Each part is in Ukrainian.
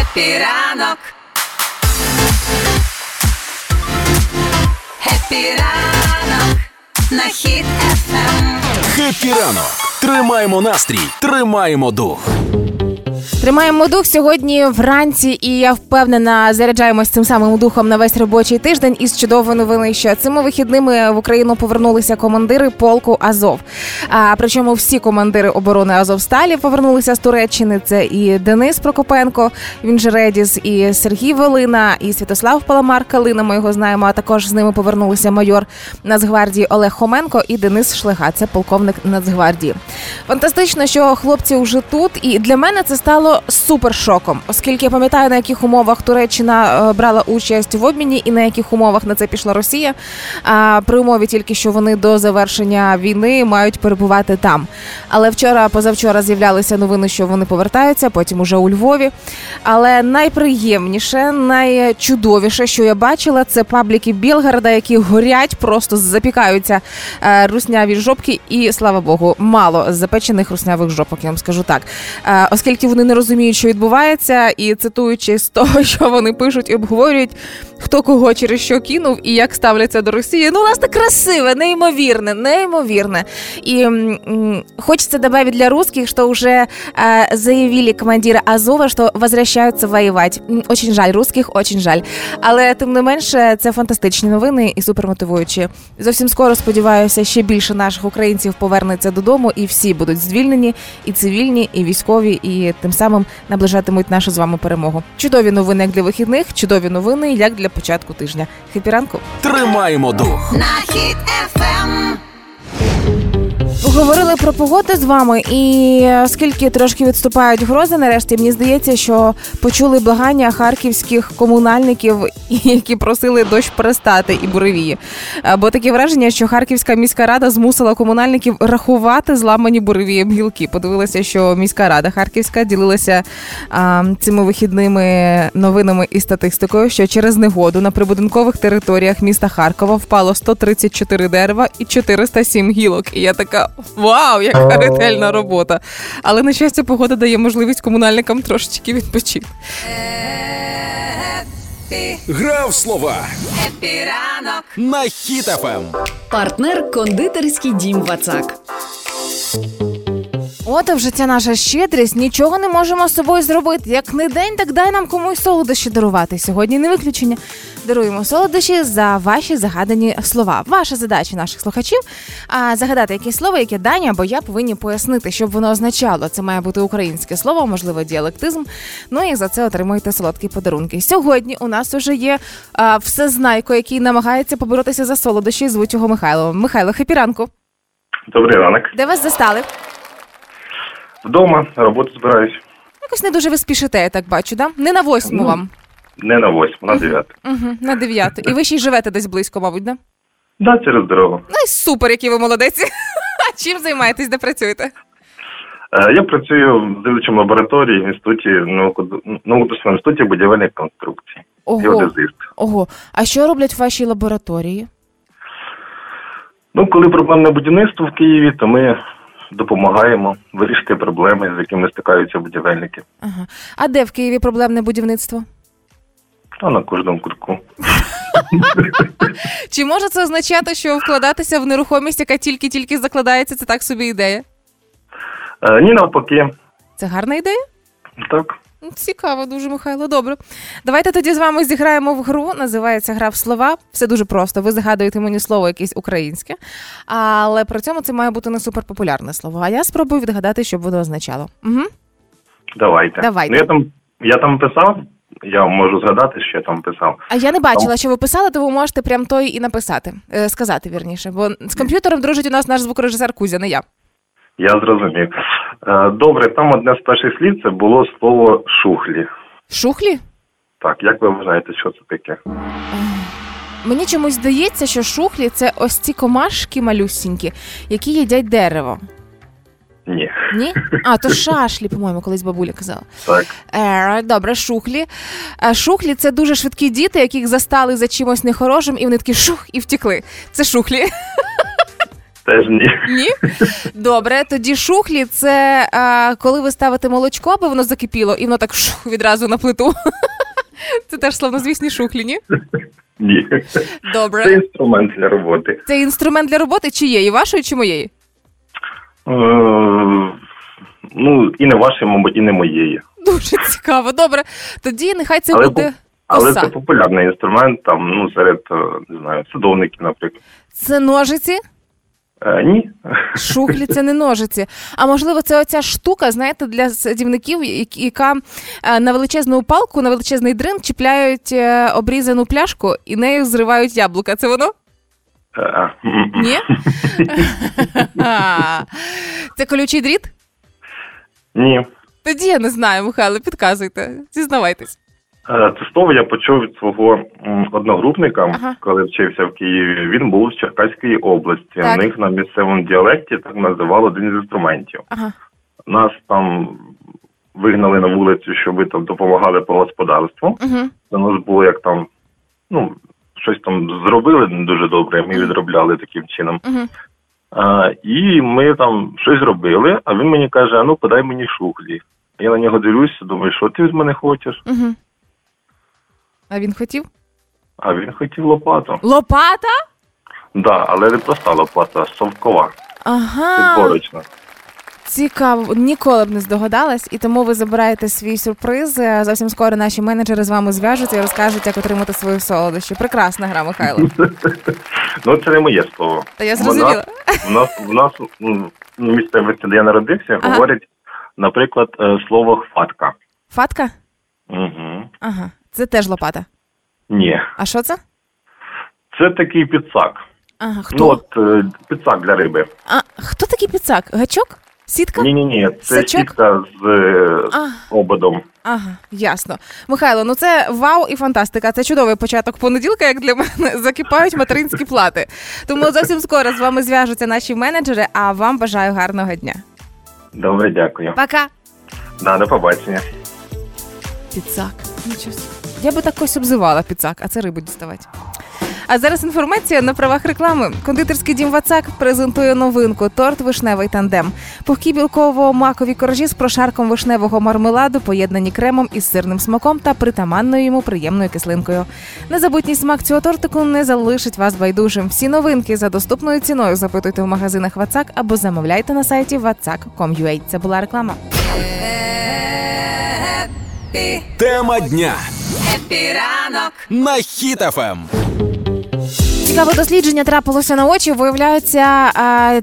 Хеппі ранок. Хеппі ранок. На хід FM. Happy ранок! Тримаємо настрій, тримаємо дух. Тримаємо дух сьогодні вранці, і я впевнена, заряджаємось цим самим духом на весь робочий тиждень. Із чудовою новиною, що цими вихідними в Україну повернулися командири полку Азов. А причому всі командири оборони Азовсталі повернулися з Туреччини. Це і Денис Прокопенко, він же Редіс, і Сергій Волина, і Святослав Паламар Калина. Ми його знаємо. А також з ними повернулися майор Нацгвардії Олег Хоменко і Денис Шлига. Це полковник Нацгвардії. Фантастично, що хлопці вже тут, і для мене це стало супер шоком, оскільки я пам'ятаю, на яких умовах Туреччина е, брала участь в обміні і на яких умовах на це пішла Росія. А при умові тільки що вони до завершення війни мають перебувати там. Але вчора, позавчора з'являлися новини, що вони повертаються, потім уже у Львові. Але найприємніше, найчудовіше, що я бачила, це пабліки Білгорода, які горять, просто запікаються е, русняві жопки, і слава Богу, мало запечених руснявих жопок. Я вам скажу так, Е, оскільки вони не розуміють, що відбувається, і цитуючи з того, що вони пишуть і обговорюють, хто кого через що кинув і як ставляться до Росії. Ну, так красиве, неймовірне, неймовірне. М, хочется добавить для русских, что уже э, заявили командиры Азова, що возвращаются воевать. Очень жаль, русских очень жаль. Але тим не менше, це фантастичні новини і супермотивуючі. Зовсім скоро сподіваюся, ще більше наших українців повернеться додому, і всі будуть звільнені, і цивільні, і військові, і тим самим наближатимуть нашу з вами перемогу. Чудові новини як для вихідних, чудові новини як для початку тижня. Хепіранку. Тримаємо дух. На хід ефем. Говорили про погоду з вами, і оскільки трошки відступають грози, нарешті мені здається, що почули благання харківських комунальників, які просили дощ перестати і буревії. Е, Бо таке враження, що Харківська міська рада змусила комунальників рахувати зламані буревієм гілки. Подивилася, що міська рада Харківська ділилася а, цими вихідними новинами і статистикою, що через негоду на прибудинкових територіях міста Харкова впало 134 дерева і 407 гілок. І я така вау, яка ретельна робота. Але на щастя, погода дає можливість комунальникам трошечки відпочити. Гра в слова Happy ранок. на Ем. Hit FM. Партнер кондитерський дім Вацак. От і вже ця наша щедрість, нічого не можемо з собою зробити. Як не день, так дай нам комусь солодощі дарувати. Сьогодні не виключення. Даруємо солодощі за ваші загадані слова. Ваша задача наших слухачів загадати якесь слово, яке Даня або я повинні пояснити, щоб воно означало. Це має бути українське слово, можливо, діалектизм. Ну і за це отримуєте солодкі подарунки. Сьогодні у нас уже є а, всезнайко, який намагається поборотися за солодощі. Звуть його Михайло. Михайло, хепі ранку. Добрий ранок. Де вас застали? Вдома, на роботу збираюсь. Якось не дуже ви спішите, я так бачу, да? Не на восьму Ну. вам. Не на восьму, на дев'яту. Угу, на дев'яту. І ви ще й живете десь близько, мабуть, да? Да, через дорогу. Ну і супер, який ви молодець. А чим займаєтесь, де працюєте? Е, Я працюю в дивлячому лабораторії в інституті науко- інституті будівельних конструкцій. Ого. Геодезист. Ого. А що роблять в вашій лабораторії? Ну, коли проблемне будівництво в Києві, то ми допомагаємо вирішити проблеми, з якими стикаються будівельники. Ага. А де в Києві проблемне будівництво? А на кожному кутку. Чи може це означати, що вкладатися в нерухомість, яка тільки-тільки закладається, це так собі ідея? Е, Ні, навпаки. Це гарна ідея? Так. Цікаво, дуже Михайло. Добре. Давайте тоді з вами зіграємо в гру. Називається гра в слова. Все дуже просто. Ви загадуєте мені слово якесь українське, але при цьому це має бути не суперпопулярне слово. А я спробую відгадати, що б воно означало. Угу. Давайте. Давайте. Ну, я там, я там писав, я можу згадати, що я там писав. А я не бачила, що ви писали, то ви можете прям той і написати, е, сказати вірніше. Бо з комп'ютером дружить у нас наш звукорежисер Кузя, не я. Я зрозумів. Е, Добре, там одне з перших слів це було слово шухлі. Шухлі? Так, як ви вважаєте, що це таке? Мені чомусь здається, що шухлі це ось ці комашки малюсінькі, які їдять дерево. Ні. Ні? А, то шашлі, по-моєму, колись бабуля казала. Так. Е, добре, шухлі. Е, шухлі це дуже швидкі діти, яких застали за чимось нехорошим, і вони такі шух і втекли. Це шухлі. Теж ні. Ні? Добре, тоді шухлі це а, коли ви ставите молочко, аби воно закипіло, і воно так шух, відразу на плиту. Це теж славнозвісні шухлі, ні? Ні. Це Добре. інструмент для роботи. Це інструмент для роботи чиєї? Вашої чи моєї? Е, ну, і не вашої, мабуть, і не моєї. Дуже цікаво. Добре. Тоді нехай це Але буде Але коса. це популярний інструмент, там, ну, серед, е, не знаю, садовників, наприклад. Це ножиці? Е, ні. Шухлі це не ножиці. А можливо, це оця штука, знаєте, для садівників, яка е, на величезну палку, на величезний дрин чіпляють обрізану пляшку і нею зривають яблука. Це воно? Ні? Це колючий дріт? Ні. Тоді я не знаю, Михайло, підказуйте, зізнавайтесь. Е, Це слово я почув від свого одногрупника, Ага. коли вчився в Києві. Він був з Черкаської області. Так. У них на місцевому діалекті так називали один з інструментів. Ага. Нас там вигнали на вулицю, щоб ми там допомагали по господарству. Угу. У нас було як там, ну, щось там зробили не дуже добре, ми відробляли таким чином. Угу. А, і ми там щось зробили, а він мені каже: а ну подай мені шухлі. Я на нього дивлюся, думаю, що ти з мене хочеш? Угу. А він хотів? А він хотів лопату. Лопата? Да, але не проста лопата, а совкова, Ага. підборочна. Цікаво, ніколи б не здогадалась, і тому ви забираєте свій сюрприз. Е, Зовсім скоро наші менеджери з вами зв'яжуться і розкажуть, як отримати свої солодощі. Прекрасна гра, Михайло. Ну, це не моє слово. Та я зрозуміла. в нас, в нас ну, в місцевості, де я народився, говорять, наприклад, е, слово хватка. Фатка? Угу. Ага. Це теж лопата. Ні. А що це? Це такий підсак. Ага, хто? Ну, от е, підсак для риби. А хто такий піцак? Гачок? Сітка? Ні, ні, ні, це Сачок? сітка з е, А. ободом. Ага, ясно. Михайло, ну це вау і фантастика. Це чудовий початок понеділка, як для мене закипають материнські плати. Тому зовсім скоро з вами зв'яжуться наші менеджери, а вам бажаю гарного дня. Добре, дякую. Пока! Да, до побачення. Піцак. Нічого. Я би так ось обзивала піцак, а це рибу діставати. А зараз інформація на правах реклами. Кондитерський дім Вацак презентує новинку торт вишневий тандем. Пухкі білково-макові коржі з прошарком вишневого мармеладу, поєднані кремом із сирним смаком та притаманною йому приємною кислинкою. Незабутній смак цього тортику не залишить вас байдужим. Всі новинки за доступною ціною запитуйте в магазинах Вацак або замовляйте на сайті vatsak.com.ua. Це була реклама. Тема дня епіранок. на Ем. Цікаве дослідження трапилося на очі. Виявляється,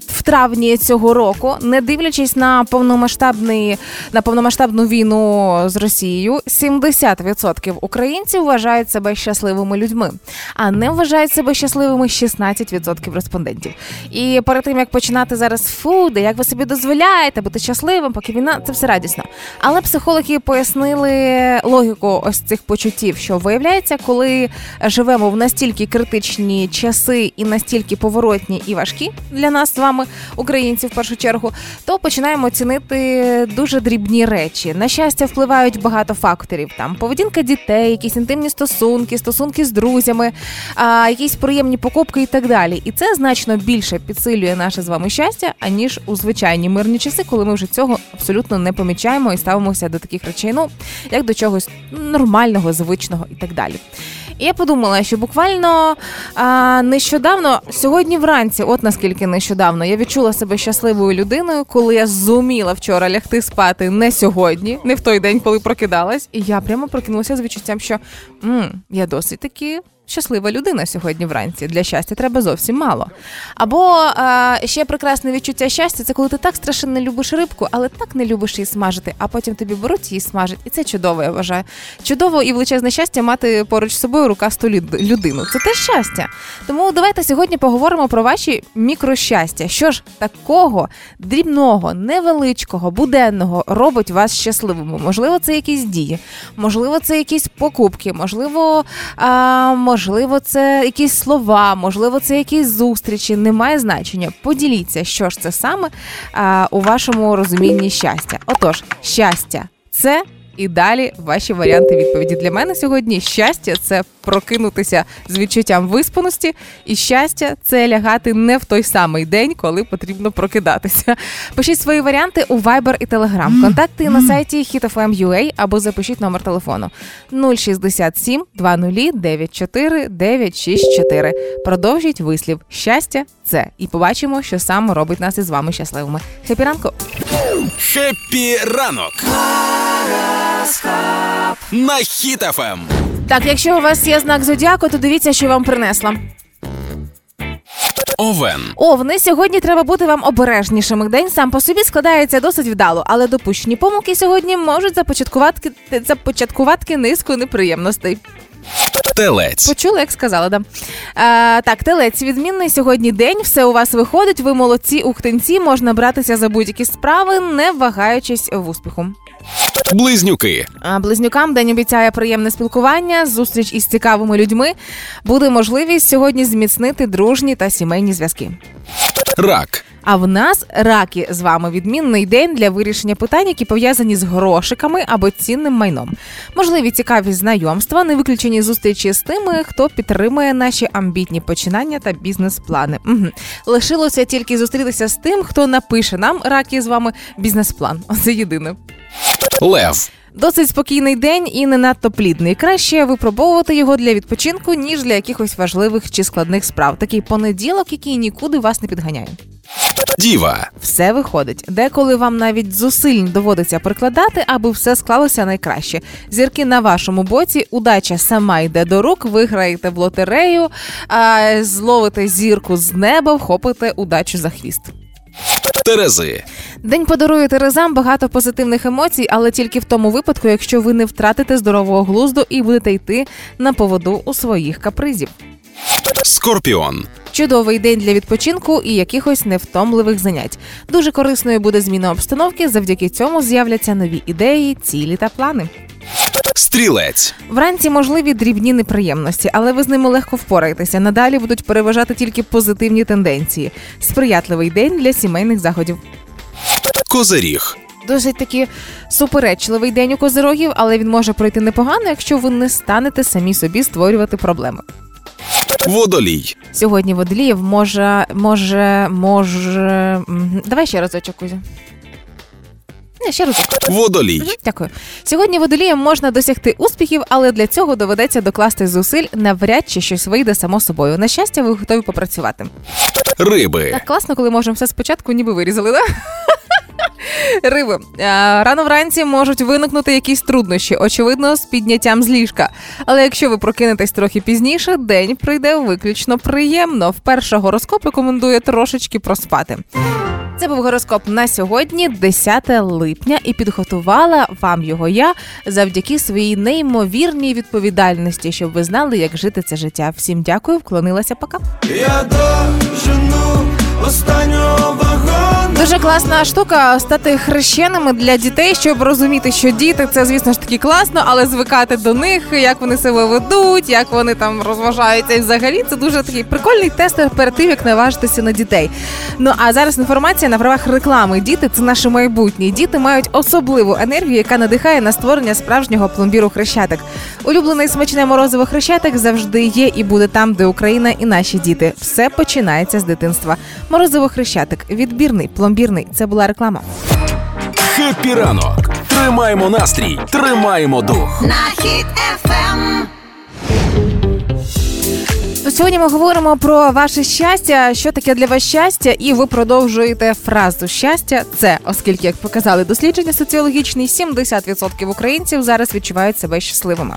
в травні цього року, не дивлячись на повномасштабний на повномасштабну війну з Росією, 70% українців вважають себе щасливими людьми, а не вважають себе щасливими 16% респондентів. І перед тим як починати зараз фу, де як ви собі дозволяєте бути щасливим, поки війна це все радісно. Але психологи пояснили логіку ось цих почуттів, що виявляється, коли живемо в настільки критичні часи і настільки поворотні і важкі для нас з вами, українців, в першу чергу, то починаємо цінити дуже дрібні речі. На щастя, впливають багато факторів. Там поведінка дітей, якісь інтимні стосунки, стосунки з друзями, якісь приємні покупки і так далі. І це значно більше підсилює наше з вами щастя, аніж у звичайні мирні часи, коли ми вже цього абсолютно не помічаємо і ставимося до таких речей, ну як до чогось нормального, звичного і так далі. І я подумала, що буквально а, нещодавно, сьогодні вранці, от наскільки нещодавно, я відчула себе щасливою людиною, коли я зуміла вчора лягти спати не сьогодні, не в той день, коли прокидалась, і я прямо прокинулася з відчуттям, що м, я досить таки. Щаслива людина сьогодні вранці. Для щастя треба зовсім мало. Або а, ще прекрасне відчуття щастя це коли ти так страшенно любиш рибку, але так не любиш її смажити, а потім тобі беруть її смажать. І це чудово, я вважаю. Чудово і величезне щастя мати поруч з собою рукасту людину. Це теж щастя. Тому давайте сьогодні поговоримо про ваші мікрощастя. Що ж такого дрібного, невеличкого, буденного робить вас щасливими? Можливо, це якісь дії, можливо, це якісь покупки, можливо, а, можливо, це якісь слова, можливо, це якісь зустрічі. Немає значення. Поділіться, що ж це саме у вашому розумінні щастя. Отож, щастя це І далі ваші варіанти відповіді для мене сьогодні. Щастя це прокинутися з відчуттям виспаності, і щастя це лягати не в той самий день, коли потрібно прокидатися. Пишіть свої варіанти у Viber і Telegram. Контакти на сайті hitfm.ua або запишіть номер телефону 067 20 94 964. Продовжіть вислів щастя це і побачимо, що саме робить нас із вами щасливими. Happy ранку! Happy ранок. На Ем. Hit FM. Так, якщо у вас є знак зодіаку, то дивіться, що я вам принесла. Овен. Овни, сьогодні треба бути вам обережнішими. День сам по собі складається досить вдало, але допущені помилки сьогодні можуть започаткувати, започаткувати низку неприємностей. Телець. Почули, як сказала, да. А, так, телець, відмінний сьогодні день, все у вас виходить, ви молодці, ухтенці, можна братися за будь-які справи, не вагаючись в успіху. Близнюки. А, Близнюкам день обіцяє приємне спілкування, зустріч із цікавими людьми. Буде можливість сьогодні зміцнити дружні та сімейні зв'язки. Рак. А в нас раки з вами відмінний день для вирішення питань, які пов'язані з грошиками або цінним майном. Можливі цікаві знайомства, не виключені зустрічі з тими, хто підтримує наші амбітні починання та бізнес-плани. Угу. Лишилося тільки зустрітися з тим, хто напише нам раки з вами бізнес-план. Це єдине. Лев. Досить спокійний день і не надто плідний. Краще випробовувати його для відпочинку, ніж для якихось важливих чи складних справ. Такий понеділок, який нікуди вас не підганяє. Діва. Все виходить. Деколи вам навіть зусиль доводиться прикладати, аби все склалося найкраще. Зірки на вашому боці, удача сама йде до рук, виграєте в лотерею, а зловите зірку з неба, вхопите удачу за хвіст. Терези. День подарує Терезам багато позитивних емоцій, але тільки в тому випадку, якщо ви не втратите здорового глузду і будете йти на поводу у своїх капризів. Скорпіон. Чудовий день для відпочинку і якихось невтомливих занять. Дуже корисною буде зміна обстановки. Завдяки цьому з'являться нові ідеї, цілі та плани. Стрілець. Вранці можливі дрібні неприємності, але ви з ними легко впораєтеся. Надалі будуть переважати тільки позитивні тенденції. Сприятливий день для сімейних заходів. Козиріг. Досить таки суперечливий день у козирогів, але він може пройти непогано, якщо ви не станете самі собі створювати проблеми. Водолій. Сьогодні водоліїв може, може, може. Давай ще разочок, Кузя. Не, ще раз Водолій. Дякую. Сьогодні водолієм можна досягти успіхів, але для цього доведеться докласти зусиль, навряд чи щось вийде само собою. На щастя, ви готові попрацювати. Риби. Так класно, коли можемо все спочатку, ніби вирізали, да? Риби. Рано вранці можуть виникнути якісь труднощі, очевидно, з підняттям з ліжка. Але якщо ви прокинетесь трохи пізніше, день прийде виключно приємно. Вперше гороскоп рекомендує трошечки проспати. Це був гороскоп на сьогодні, 10 липня, і підготувала вам його я завдяки своїй неймовірній відповідальності, щоб ви знали, як жити це життя. Всім дякую, вклонилася. Пока. Я дожену останнього. Дуже класна штука стати хрещеними для дітей, щоб розуміти, що діти це, звісно ж таки класно, але звикати до них, як вони себе ведуть, як вони там розважаються. І взагалі це дуже такий прикольний тест перед тим, як наважитися на дітей. Ну а зараз інформація на правах реклами. Діти це наше майбутнє. Діти мають особливу енергію, яка надихає на створення справжнього пломбіру хрещатик. Улюблений смачне морозиво хрещатик завжди є і буде там, де Україна і наші діти. Все починається з дитинства. Морозиво хрещатик, відбірний, пломбірний. Це була реклама. Хеппі ранок. Тримаємо настрій, тримаємо дух. на хід ефем. Сьогодні ми говоримо про ваше щастя. Що таке для вас щастя? І ви продовжуєте фразу щастя. Це, оскільки, як показали дослідження соціологічні, 70% українців зараз відчувають себе щасливими.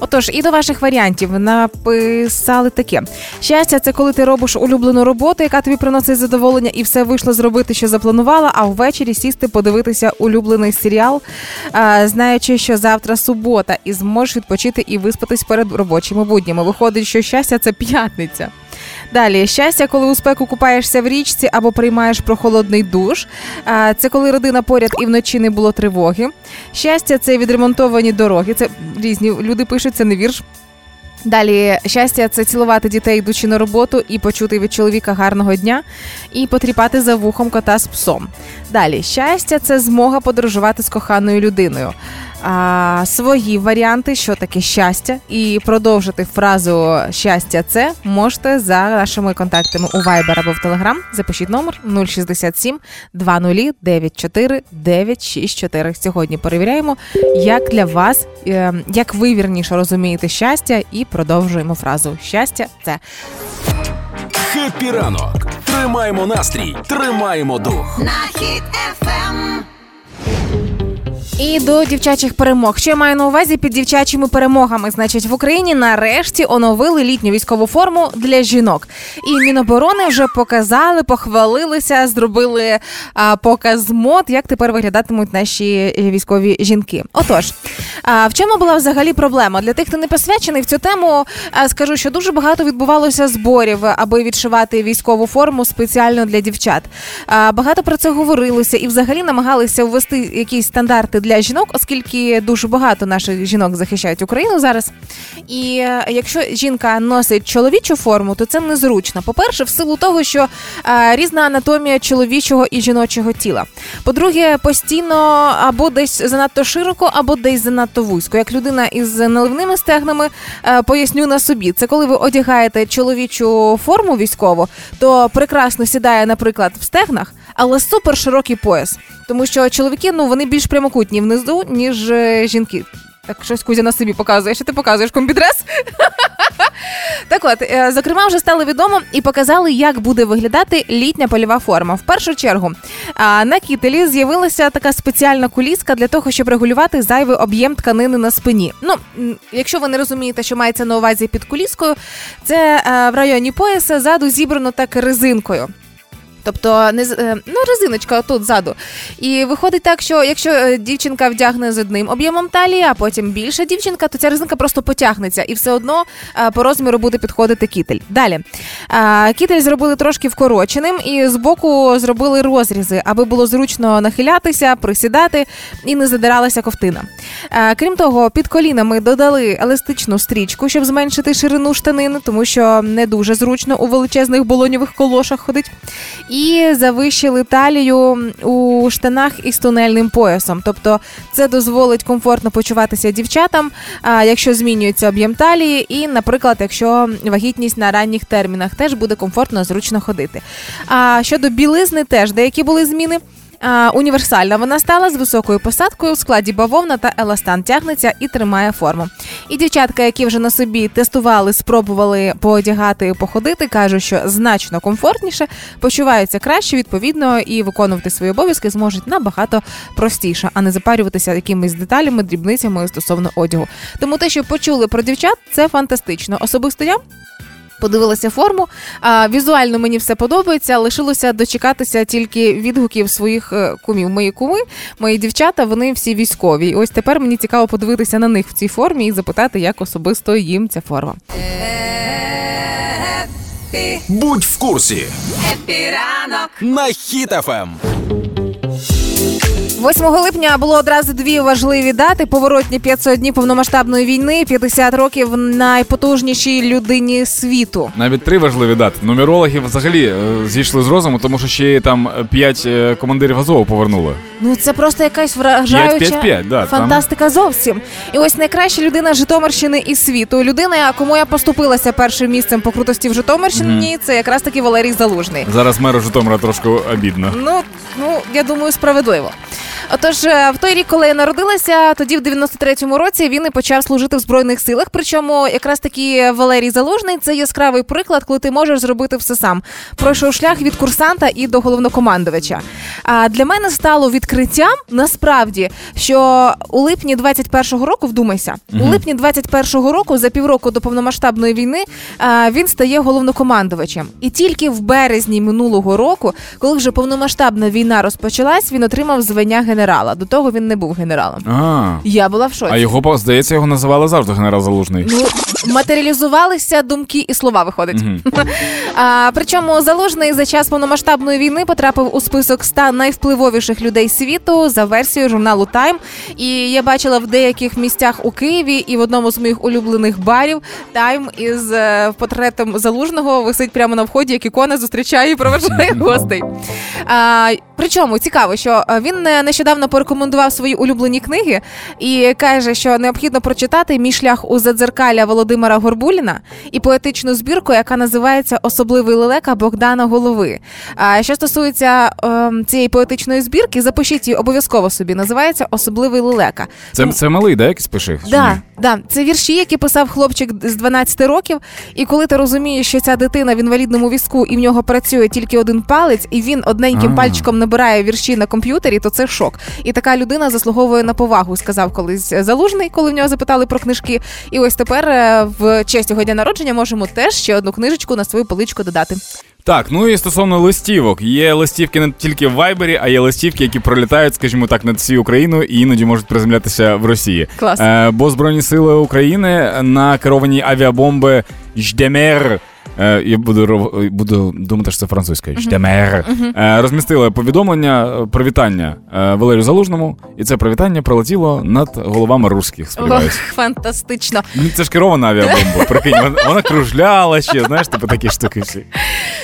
Отож, і до ваших варіантів написали таке: щастя, це коли ти робиш улюблену роботу, яка тобі приносить задоволення, і все вийшло зробити, що запланувала, а ввечері сісти, подивитися улюблений серіал, знаючи, що завтра субота, і зможеш відпочити і виспатись перед робочими буднями. Виходить, що щастя це п'ятниця. Далі щастя, коли у спеку купаєшся в річці або приймаєш прохолодний душ. Це коли родина поряд і вночі не було тривоги. Щастя, це відремонтовані дороги. Це різні люди пишуть, це не вірш. Далі щастя це цілувати дітей, йдучи на роботу, і почути від чоловіка гарного дня, і потріпати за вухом кота з псом. Далі щастя це змога подорожувати з коханою людиною. А, свої варіанти, що таке щастя, і продовжити фразу щастя це можете за нашими контактами у Viber або в Telegram. Запишіть номер 067 20 94 964. Сьогодні перевіряємо, як для вас, е, як ви вірніше розумієте щастя, і продовжуємо фразу щастя це. Хеппі ранок. Тримаємо настрій, тримаємо дух. На хід ефем. І до дівчачих перемог. Що я маю на увазі під дівчачими перемогами? Значить, в Україні нарешті оновили літню військову форму для жінок. І Міноборони вже показали, похвалилися, зробили а, показ мод, як тепер виглядатимуть наші військові жінки. Отож, а, в чому була взагалі проблема? Для тих, хто не посвячений в цю тему, а, скажу, що дуже багато відбувалося зборів, аби відшивати військову форму спеціально для дівчат. А, багато про це говорилося і взагалі намагалися ввести якісь стандарти для жінок, оскільки дуже багато наших жінок захищають Україну зараз. І е, якщо жінка носить чоловічу форму, то це незручно. По-перше, в силу того, що е, різна анатомія чоловічого і жіночого тіла. По-друге, постійно або десь занадто широко, або десь занадто вузько. Як людина із наливними стегнами, е, поясню на собі, це коли ви одягаєте чоловічу форму військову, то прекрасно сідає, наприклад, в стегнах, але супер широкий пояс. Тому що чоловіки ну вони більш прямокутні внизу, ніж е, жінки. Так щось Кузя на собі показує. Що ти показуєш комбідрес? Так от, е, зокрема, вже стало відомо і показали, як буде виглядати літня польова форма. В першу чергу на кітелі з'явилася така спеціальна куліска для того, щоб регулювати зайвий об'єм тканини на спині. Ну, якщо ви не розумієте, що мається на увазі під куліскою, це е, в районі пояса ззаду зібрано так резинкою. Тобто не е, ну, резиночка тут ззаду. І виходить так, що якщо е, дівчинка вдягне з одним об'ємом талії, а потім більша дівчинка, то ця резинка просто потягнеться, і все одно е, по розміру буде підходити кітель. Далі кітель зробили трошки вкороченим, і збоку зробили розрізи, аби було зручно нахилятися, присідати і не задиралася ковтина. Крім того, під колінами додали еластичну стрічку, щоб зменшити ширину штанин, тому що не дуже зручно у величезних болоньових колошах ходить. І завищили талію у штанах із тунельним поясом. Тобто це дозволить комфортно почуватися дівчатам, якщо змінюється об'єм талії, і, наприклад, якщо вагітність на ранніх термінах теж буде комфортно зручно ходити. А щодо білизни, теж деякі були зміни. А, універсальна вона стала з високою посадкою в складі бавовна та еластан тягнеться і тримає форму. І дівчатка, які вже на собі тестували, спробували поодягати і походити, кажуть, що значно комфортніше, почуваються краще, відповідно, і виконувати свої обов'язки зможуть набагато простіше, а не запарюватися якимись деталями, дрібницями стосовно одягу. Тому те, що почули про дівчат, це фантастично. Особисто я Подивилася форму. А, візуально мені все подобається. Лишилося дочекатися тільки відгуків своїх е, кумів. Мої куми, мої дівчата, вони всі військові. І ось тепер мені цікаво подивитися на них в цій формі і запитати, як особисто їм ця форма. Будь в курсі Хеппі ранок. на Ем. Хіт-ФМ. 8 липня було одразу дві важливі дати: поворотні 500 днів повномасштабної війни, 50 років найпотужнішій людині світу. Навіть три важливі дати. Нумерологи взагалі е, зійшли з розуму, тому що ще там п'ять е, командирів Азову повернули. Ну це просто якась вражаюча 5-5-5, да, там. фантастика зовсім. І ось найкраща людина Житомирщини і світу. Людина, кому я поступилася першим місцем по крутості в Житомирщині, це якраз таки Валерій Залужний. Зараз меру Житомира трошки обідно. Ну, ну я думаю, справедливо. Отож, е, в той рік, коли я народилася, тоді в 93-му році він і почав служити в збройних силах. Причому якраз таки Валерій Залужний це яскравий приклад, коли ти можеш зробити все сам. Пройшов шлях від курсанта і до головнокомандувача. А для мене стало відкриттям насправді, що у липні 21-го року, вдумайся, у липні 21-го року, за півроку до повномасштабної війни, він стає головнокомандувачем. І тільки в березні минулого року, коли вже повномасштабна війна розпочалась, він отримав звання генерала. До того він не був генералом. А, Я була в шоці. а його, здається, його називали завжди генерал Залужний. Ну, матеріалізувалися думки і слова виходить. А, причому залужний за час повномасштабної війни потрапив у список 100 найвпливовіших людей світу за версією журналу Time. І я бачила в деяких місцях у Києві і в одному з моїх улюблених барів Time із е, портретом залужного висить прямо на вході, як ікона зустрічає і проведжає гостей. А, причому цікаво, що е, він е, нещодавно порекомендував свої улюблені книги і каже, що необхідно прочитати мій шлях у задзеркалля Володимира Горбуліна і поетичну збірку, яка називається Особливий лелека Богдана Голови. А що стосується ем, цієї поетичної збірки, запишіть її обов'язково собі. Називається Особливий лелека. Це, це малий, да, якийсь пише? Да, да, це вірші, які писав хлопчик з 12 років. І коли ти розумієш, що ця дитина в інвалідному візку і в нього працює тільки один палець, і він одненьким пальчиком набирає вірші на комп'ютері, то це шок. І така людина заслуговує на повагу, сказав колись залужний, коли в нього запитали про книжки. І ось тепер е, в честь його дня народження можемо теж ще одну книжечку на свою поличку додати. Так, ну і стосовно листівок, є листівки не тільки в Вайбері, а є листівки, які пролітають, скажімо так, над всією Україною і іноді можуть приземлятися в Росії. Клас. Е, бо Збройні сили України на керовані авіабомби Ждемер. Е, Я буду ров- буду думати, що це французька. Ждемер. Е, Розмістили повідомлення, е, привітання е, Валерію Залужному, і це привітання прилетіло над головами русських. Ох, Сподіваюсь. фантастично. Ну, Це ж керована авіабомба. Прикинь, вона, кружляла ще, знаєш, типу такі штуки всі.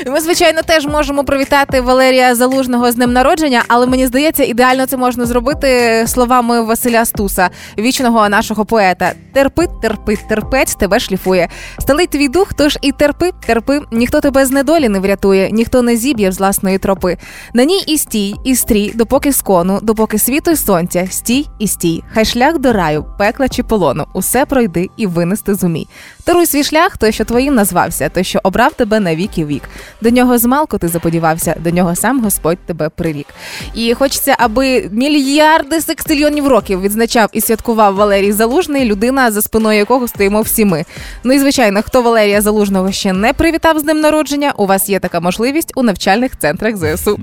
Ми, звичайно, теж можемо привітати Валерія Залужного з днем народження, але мені здається, ідеально це можна зробити словами Василя Стуса, вічного нашого поета. Терпи, терпи, терпець тебе шліфує. Стелить твій дух, тож і терпи, терпи. Ніхто тебе з недолі не врятує, ніхто не зіб'є з власної тропи. На ній і стій, і стрій, допоки скону, допоки світу й сонця, стій і стій. Хай шлях до раю, пекла чи полону, усе пройди і винести зумій. Таруй свій шлях, той, що твоїм назвався, той, що обрав тебе на вік і вік. До нього змалку ти заподівався, до нього сам Господь тебе прирік. І хочеться, аби мільярди секстильйонів років відзначав і святкував Валерій Залужний, людина, за спиною якого стоїмо всі ми. Ну і звичайно, хто Валерія Залужного ще не привітав з ним народження, у вас є така можливість у навчальних центрах ЗСУ.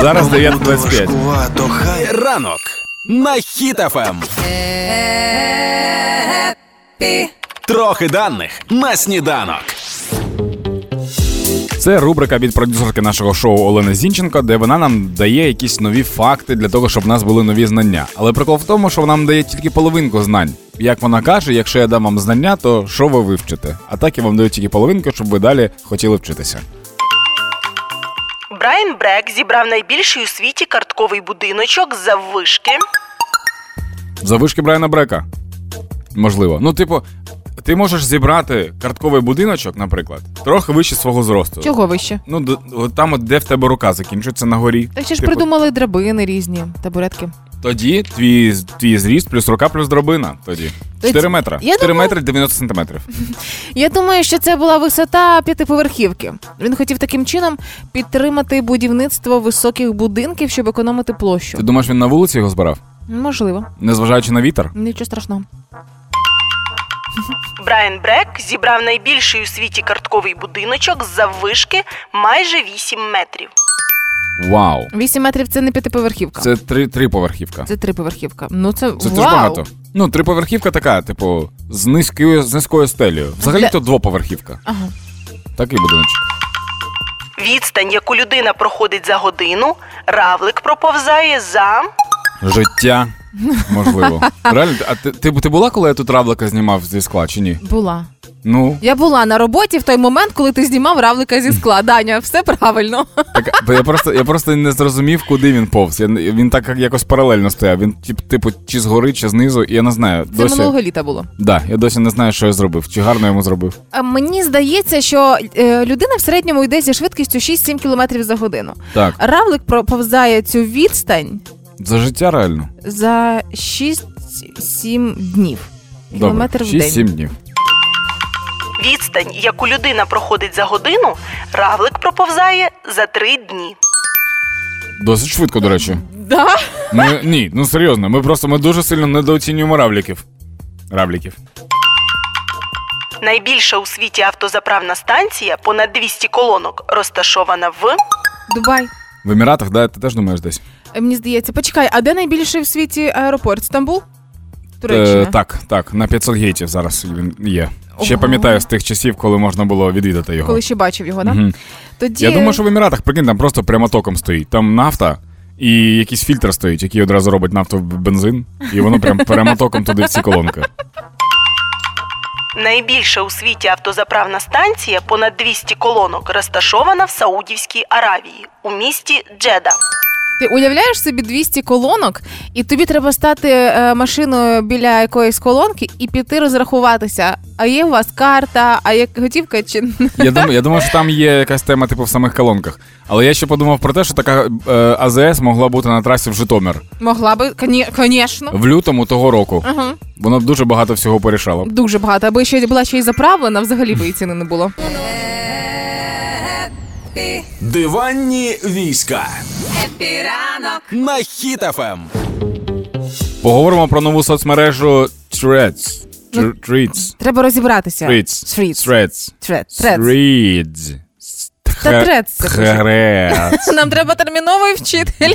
Зараз 9.25. Важкувато, хай Ранок на Хіт-ФМ. Трохи даних на сніданок. Це рубрика від продюсерки нашого шоу Олени Зінченко, де вона нам дає якісь нові факти для того, щоб в нас були нові знання. Але прикол в тому, що вона нам дає тільки половинку знань. Як вона каже, якщо я дам вам знання, то що ви вивчите? А так я вам даю тільки половинку, щоб ви далі хотіли вчитися. Брайан Брек зібрав найбільший у світі картковий будиночок заввишки. Завишки Брайана Брека. Можливо. Ну, типу, ти можеш зібрати картковий будиночок, наприклад, трохи вище свого зросту. Чого вище? Ну, от там, от, де в тебе рука закінчується на горі. Та ще ж Типу, придумали драбини різні, табуретки. Тоді твій, твій зріст плюс рука плюс дробина. Тоді. Тоді- 4 метри. Я 4 думаю- метри 90 сантиметрів. Я думаю, що це була висота п'ятиповерхівки. Він хотів таким чином підтримати будівництво високих будинків, щоб економити площу. Ти думаєш, він на вулиці його збирав? Можливо, Незважаючи на вітер? нічого страшного. Брайан Брек зібрав найбільший у світі картковий будиночок з заввишки майже 8 метрів. Вау. 8 метрів це не п'ятиповерхівка. Це три, триповерхівка. Це триповерхівка. Ну це, Це вау. дуже багато. Ну, триповерхівка така, типу, з низькою, з низькою стелею. Взагалі то двоповерхівка. Ага. Такий будиночок. Відстань, яку людина проходить за годину, равлик проповзає за. Життя. Можливо. Реально, а ти, ти, ти була, коли я тут равлика знімав зі скла, чи ні? Була. Ну, Я була на роботі в той момент, коли ти знімав равлика зі скла. Даня, все правильно. так, я просто, я просто не зрозумів, куди він повз. Я, він так якось паралельно стояв. Він, типу, чи згори, чи знизу, і я не знаю. Це Досі, минулого літа було. да, я досі не знаю, що я зробив. Чи гарно йому зробив. А Мені здається, що е, людина в середньому йде зі швидкістю 6-7 км за годину. Так, Равлик проповзає цю відстань за життя реально. за 6-7 днів. Кілометр Добре, в день. 6-7 днів. Відстань, яку людина проходить за годину, равлик проповзає за 3 дні. Досить швидко, до речі. Да? Ми, ні, ну серйозно, ми просто ми дуже сильно недооцінюємо равліків. Равліків. Найбільша у світі автозаправна станція, понад 200 колонок, розташована в. Дубай. В Еміратах, да, ти теж думаєш десь? Мені здається, почекай, а де найбільший в світі аеропорт? Стамбул? Туреччина. Е, так, так, на 500 гейтів зараз він є. Ще Ого. пам'ятаю з тих часів, коли можна було відвідати його. Коли ще бачив його, да? Мгм. Тоді Я думаю, що в Еміратах, прикинь, там просто прямотоком стоїть. Там нафта і якийсь фільтр стоїть, який одразу робить нафту в бензин, і воно прям прямотоком туди всі колонки. Найбільша у світі автозаправна станція, понад 200 колонок, розташована в Саудівській Аравії у місті Джеда. Ти уявляєш собі 200 колонок, і тобі треба стати е, машиною біля якоїсь колонки і піти розрахуватися. А є у вас карта, а як готівка чи Я думаю, я думаю, що там є якась тема, типу, в самих колонках. Але я ще подумав про те, що така е, АЗС могла бути на трасі в Житомир могла би, звісно. в лютому того року. Ага. Воно б дуже багато всього порішало. Дуже багато. Аби ще була ще й заправлена, взагалі би і ціни не було. Диванні війська Хеппі ранок на Ем. Хіт-ФМ. Поговоримо про нову соцмережу Threads. Тр- Threads. Треба розібратися. Threads. Threads. Threads. Threads. Threads. Threads. Та Threads це. Threads. Нам треба терміновий вчитель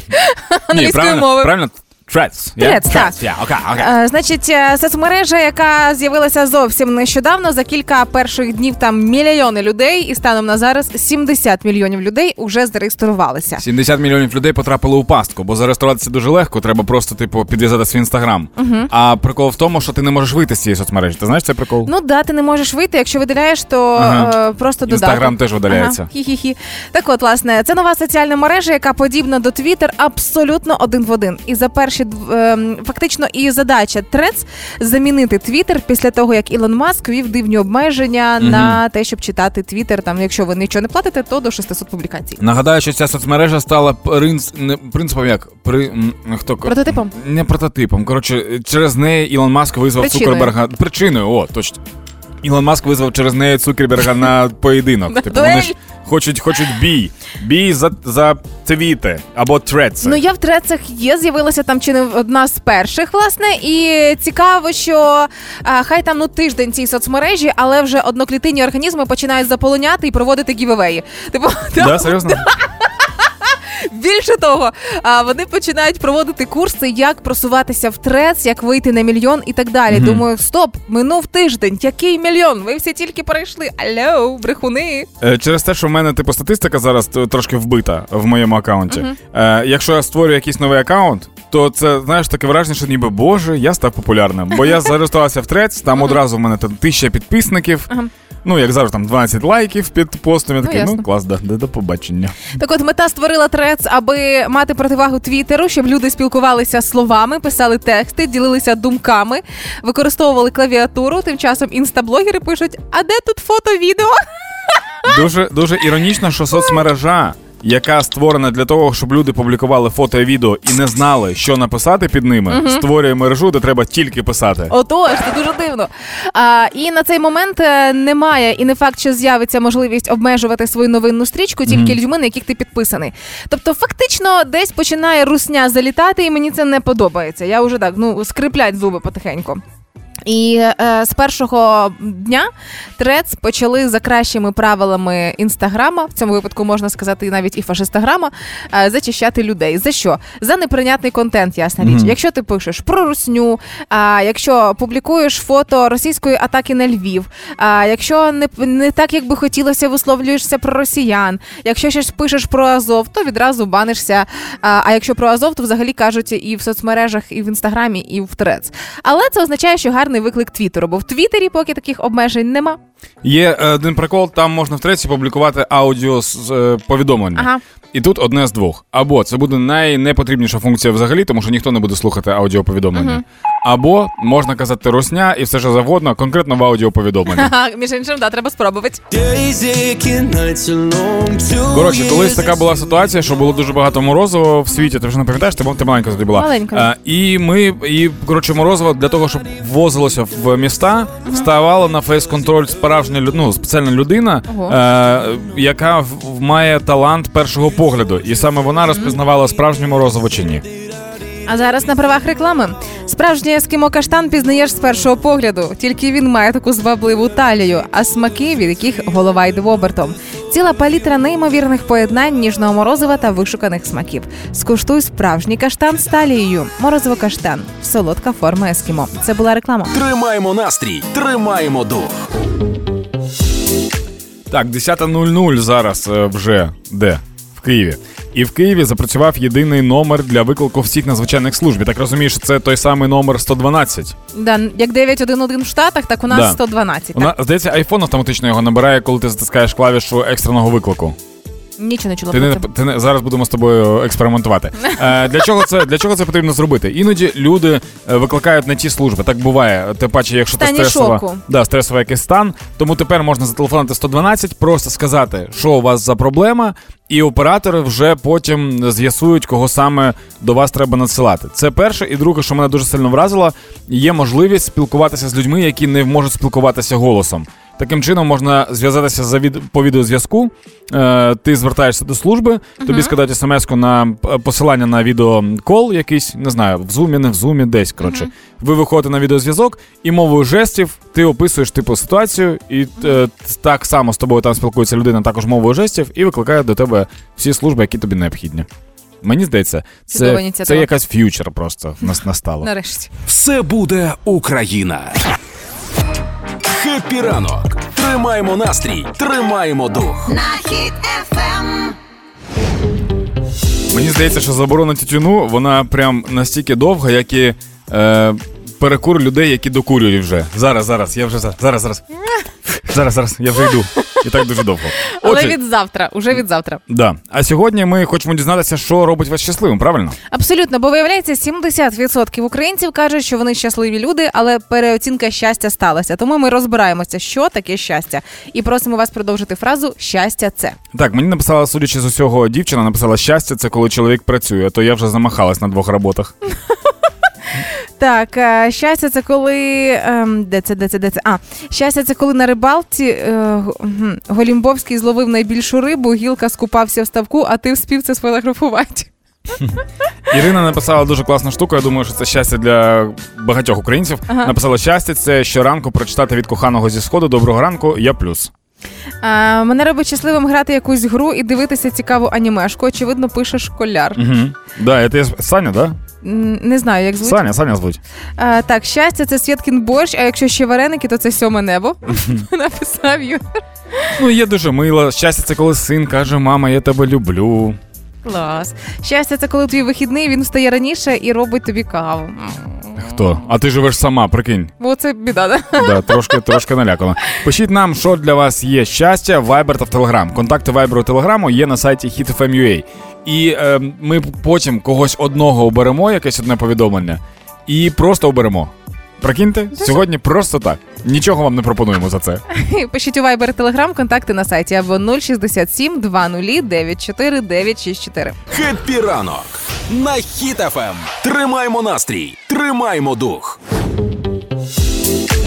англійської правильно, мови. правильно? Threads. yeah? Threads, так. yeah, окей, окей. Е, Значить, е, соцмережа, яка з'явилася зовсім нещодавно, за кілька перших днів там мільйони людей, і станом на зараз 70 мільйонів людей вже зареєструвалися. 70 мільйонів людей потрапили у пастку, бо зареєструватися дуже легко, треба просто, типу, підв'язати свій інстаграм. А прикол в тому, що ти не можеш вийти з цієї соцмережі. Ти знаєш цей прикол? Ну да, ти не можеш вийти. Якщо видаляєш, то Ага. е, просто додати. Інстаграм теж видаляється. Ага. Хі-хі-хі. Так от, власне, це нова соціальна мережа, яка подібна до Twitter абсолютно один в один. І за перші дв- ем, фактично і задача Threads замінити Twitter після того, як Ілон Маск ввів дивні обмеження на те, щоб читати Twitter. Там, якщо ви нічого не платите, то до 600 публікацій. Нагадаю, що ця соцмережа стала принц... не, принципом як? При... Хто... Прототипом? Не прототипом. Коротше, через неї Ілон Маск визвав Причиною. Цукерберга. Причиною, о, точно. Ілон Маск визвав через неї Цукерберга на поєдинок. Типу, вони ж хочуть, хочуть бій. Бій за, за твіти або треци. Ну я в трецах є, з'явилася там чи не одна з перших, власне, і цікаво, що а, хай там ну тиждень цій соцмережі, але вже одноклітинні організми починають заполоняти і проводити гівевеї. Типу, Да, серйозно? більше того, а, вони починають проводити курси, як просуватися в трец, як вийти на мільйон і так далі. Думаю, стоп, минув тиждень. Який мільйон? Ви всі тільки перейшли. Алло, брехуни. Е, Через те, що в мене типу статистика зараз трошки вбита в моєму аккаунті. Е, якщо я створю якийсь новий аккаунт, то це знаєш таке враження, що ніби боже, я став популярним. Бо я зареєструвався в трец, там одразу в мене там тисяча підписників. Ну, як завжди, там 12 лайків під постом. Я Ну, такий, ну, ну клас, да, да, до побачення. Так от мета створила трец, аби мати противагу Твіттеру, щоб люди спілкувалися словами, писали тексти, ділилися думками, використовували клавіатуру. Тим часом інстаблогери пишуть: а де тут фото, відео? Дуже дуже іронічно, що соцмережа, яка створена для того, щоб люди публікували фото і відео і не знали, що написати під ними, створює мережу, де треба тільки писати. Отож, це дуже дивно. А, і на цей момент е, немає, і не факт, що з'явиться можливість обмежувати свою новинну стрічку тільки людьми, на яких ти підписаний. Тобто, фактично, десь починає русня залітати, і мені це не подобається. Я вже так ну скриплять зуби потихеньку. І е, з першого дня трец почали за кращими правилами інстаграма, в цьому випадку можна сказати навіть і фашистаграма, е, зачищати людей. За що? За неприйнятний контент, ясна річ. Якщо ти пишеш про русню, а якщо публікуєш фото російської атаки на Львів, а якщо не, не так, як би хотілося, висловлюєшся про росіян, якщо щось пишеш про Азов, то відразу банишся. А, а якщо про Азов, то взагалі кажуть і в соцмережах, і в інстаграмі, і в трец. Але це означає, що гарний виклик Твіттеру, бо в Твіттері поки таких обмежень нема. Є е, один прикол, там можна в треці публікувати аудіо з е, повідомлення. Ага. І тут одне з двох. Або це буде найнепотрібніша функція взагалі, тому що ніхто не буде слухати аудіоповідомлення. Або можна казати русня і все що завгодно, конкретно в аудіоповідомленні. Між іншим, да, треба спробувати. Коротше, колись така була ситуація, що було дуже багато морозива в світі. Ти вже не пам'ятаєш, ти, ти маленька тоді була. Маленька. А, і ми, і коротше, морозиво для того, щоб ввозилося в міста, вставала на фейс-контроль справжня ну, спеціальна людина, Ого. е, яка має талант першого погляду. І саме вона розпізнавала справжнє морозиво чи ні. А зараз на правах реклами. Справжній ескімо каштан пізнаєш з першого погляду. Тільки він має таку звабливу талію, а смаки, від яких голова йде обертом. Ціла палітра неймовірних поєднань ніжного морозива та вишуканих смаків. Скуштуй справжній каштан з талією. Морозиво каштан. Солодка форма ескімо. Це була реклама. Тримаємо настрій, тримаємо дух. Так, 10.00 зараз е, вже де? В Києві. І в Києві запрацював єдиний номер для виклику всіх надзвичайних служб. Я так розумію, що це той самий номер 112. Да, як 911 в Штатах, так у нас Да. 112. Вона, здається, айфон автоматично його набирає, коли ти затискаєш клавішу екстреного виклику. Нічого не чула Ти про не, це. ти не зараз будемо з тобою експериментувати. Е, для чого це для чого це потрібно зробити? Іноді люди е, викликають на ті служби. Так буває. Тим паче, якщо ти Стані стресова, шоку. да, стресовий якийсь стан. Тому тепер можна зателефонувати 112, просто сказати, що у вас за проблема, і оператори вже потім з'ясують, кого саме до вас треба надсилати. Це перше, і друге, що мене дуже сильно вразило, є можливість спілкуватися з людьми, які не можуть спілкуватися голосом. Таким чином можна зв'язатися за від... по відеозв'язку. Е, ти звертаєшся до служби, тобі скидають смс-ку на посилання на відеокол якийсь, не знаю, в зумі, не в зумі, десь. Коротше. Ви виходите на відеозв'язок, і мовою жестів ти описуєш типу ситуацію, і е, так само з тобою там спілкується людина, також мовою жестів, і викликає до тебе всі служби, які тобі необхідні. Мені здається, це, це якась ф'ючер просто нас настало. Нарешті. Все буде Україна. Хеппі ранок. Тримаємо настрій, тримаємо дух. На хід ефем. Мені здається, що заборона тютюну, вона прям настільки довга, як і е, перекур людей, які докурюють вже. Зараз, зараз, я вже за- зараз, зараз. Зараз, зараз, я вже йду. І так дуже довго. Але від завтра, уже від завтра. да. А сьогодні ми хочемо дізнатися, що робить вас щасливим, правильно? Абсолютно, бо виявляється, 70% українців кажуть, що вони щасливі люди, але переоцінка щастя сталася. Тому ми розбираємося, що таке щастя, і просимо вас продовжити фразу щастя це. Так, мені написала, судячи з усього, дівчина написала щастя, це коли чоловік працює, а то я вже замахалась на двох роботах. Так, е, щастя, це коли ем, де це, де це, де це? А щастя, це коли на рибалці е, Голімбовський зловив найбільшу рибу, гілка скупався в ставку, а ти вспів це сфотографувати. Ірина написала дуже класну штуку. Я думаю, що це щастя для багатьох українців. Ага. Написала щастя, це щоранку прочитати від коханого зі сходу. Доброго ранку, я плюс. А, мене робить щасливим грати якусь гру і дивитися цікаву анімешку. Очевидно, пише школяр. Угу. Да, це Саня, да? Не знаю, як звуть. Саня, Саня звуть. А, так, щастя, це Святкін борщ, а якщо ще вареники, то це сьоме небо. Написав Юр. Ну, є дуже мило. Щастя, це коли син каже, мама, я тебе люблю. Клас. Щастя, це коли твій вихідний, він встає раніше і робить тобі каву. Хто? А ти живеш сама, прикинь. Бо це біда, да? Да, трошки, трошки налякано. Пишіть нам, що для вас є щастя, Viber та в Telegram. Контакти Viber і Telegram є на сайті hitfm.ua. І е, ми потім когось одного оберемо, якесь одне повідомлення, і просто оберемо. Прикиньте, сьогодні просто так. Нічого вам не пропонуємо за це. Пишіть у Viber Telegram, контакти на сайті або 067 20 94 964. Хеппі ранок. На Хіт-ФМ. Тримаємо настрій, тримаємо дух.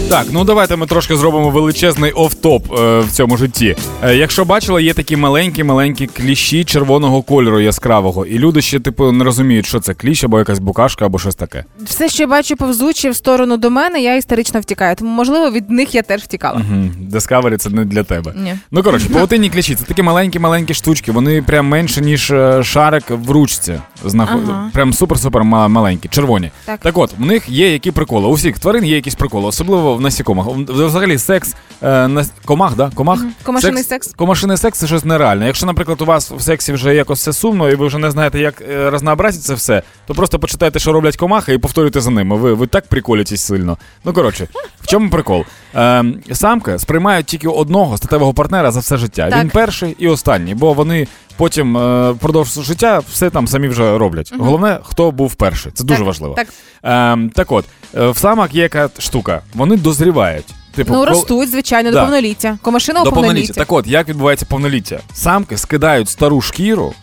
Так, ну давайте ми трошки зробимо величезний офтоп е, в цьому житті. Е, якщо бачили, є такі маленькі-маленькі кліщі червоного кольору яскравого, і люди ще, типу, не розуміють, що це кліщ або якась букашка, або щось таке. Все, що я бачу повзучи в сторону до мене, я історично втікаю. Тому, можливо, від них я теж втікала. Угу. Discovery це не для тебе. Ні. Ну коротше, павутинні кліщі це такі маленькі-маленькі штучки. Вони прям менше, ніж е, шарик в ручці. Знаход... Ага. Прям супер-супер маленькі, червоні. Так. от, в них є які приколи. У всіх тварин є якісь приколи, особливо в насікомах. Взагалі, секс е, на комах, да? Комах? Комашиний секс. Комашиний секс це щось нереальне. Якщо, наприклад, у вас в сексі вже якось все сумно, і ви вже не знаєте, як е, разнообразити це все, то просто почитайте, що роблять комахи, і повторюйте за ними. Ви, ви так приколітесь сильно. Ну коротше, в чому прикол? Е, самки сприймають тільки одного статевого партнера за все життя. Так. Він перший і останній, бо вони потім е, впродовж життя все там самі вже роблять. Головне, хто був перший. Це дуже Так, важливо. так. Е, так от, е, в самок є яка штука, вони дозрівають. Типу, Ну, кол- ростуть, звичайно, Да. до повноліття. Комашина у до повноліття. повноліття. Так от, як відбувається повноліття? Самки скидають стару шкіру,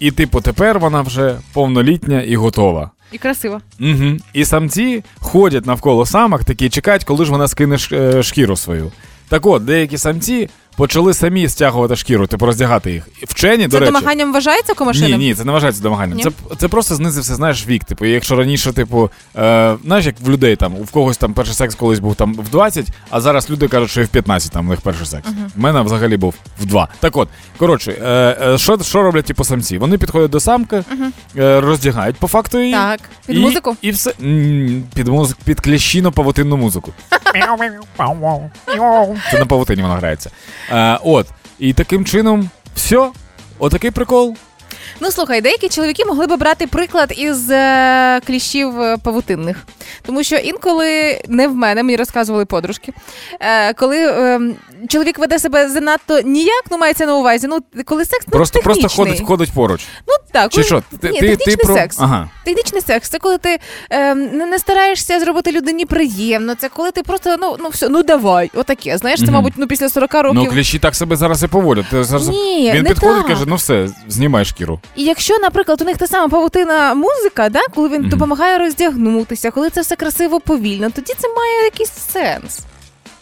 і, типу, тепер вона вже повнолітня і готова. І красиво. Угу. І самці ходять навколо самок, такі чекають, коли ж вона скине е, шкіру свою. Так от, деякі самці почали самі стягувати шкіру, типу роздягати їх. І Вчені, до Це речі. домаганням вважається комашиним? Ні, ні, це не вважається домаганням. Ні? Це, це просто знизився, знаєш, вік. Типу, якщо раніше, типу, е, знаєш, як в людей там, в когось там перший секс колись був там в 20, а зараз люди кажуть, що і в 15 там у них перший секс. В мене взагалі був в 2. Так от, коротше, е, е, що, що роблять типу самці? Вони підходять до самки, е, роздягають по факту її. Так. Під і, музику? І все. М, Під музику, під кліщіно павутинну музику. Це на павутині вона грається. Е, от. І таким чином, все. Отакий прикол. Ну слухай, деякі чоловіки могли би брати приклад із е, кліщів е, павутинних. Тому що інколи не в мене, мені розказували подружки. Е, коли е, чоловік веде себе занадто ніяк, ну мається на увазі. Ну, коли секс ну, Просто, просто ходить, ходить поруч. Ну так, Чи коли- що? Ти- Ні, ти- ти про- секс. Ага. Технічний секс це коли ти е, не, не стараєшся зробити людині приємно. Це коли ти просто ну ну все, ну давай, отаке. Знаєш, це, мабуть, ну після 40 років. Ну, кліщі так себе зараз і поводять. Ти зараз... Ні, Він не підходить так. і каже: ну все, знімай шкіру. І якщо, наприклад, у них та сама павутина музика, да, коли він Мгм. допомагає роздягнутися, коли це все красиво повільно, тоді це має якийсь сенс.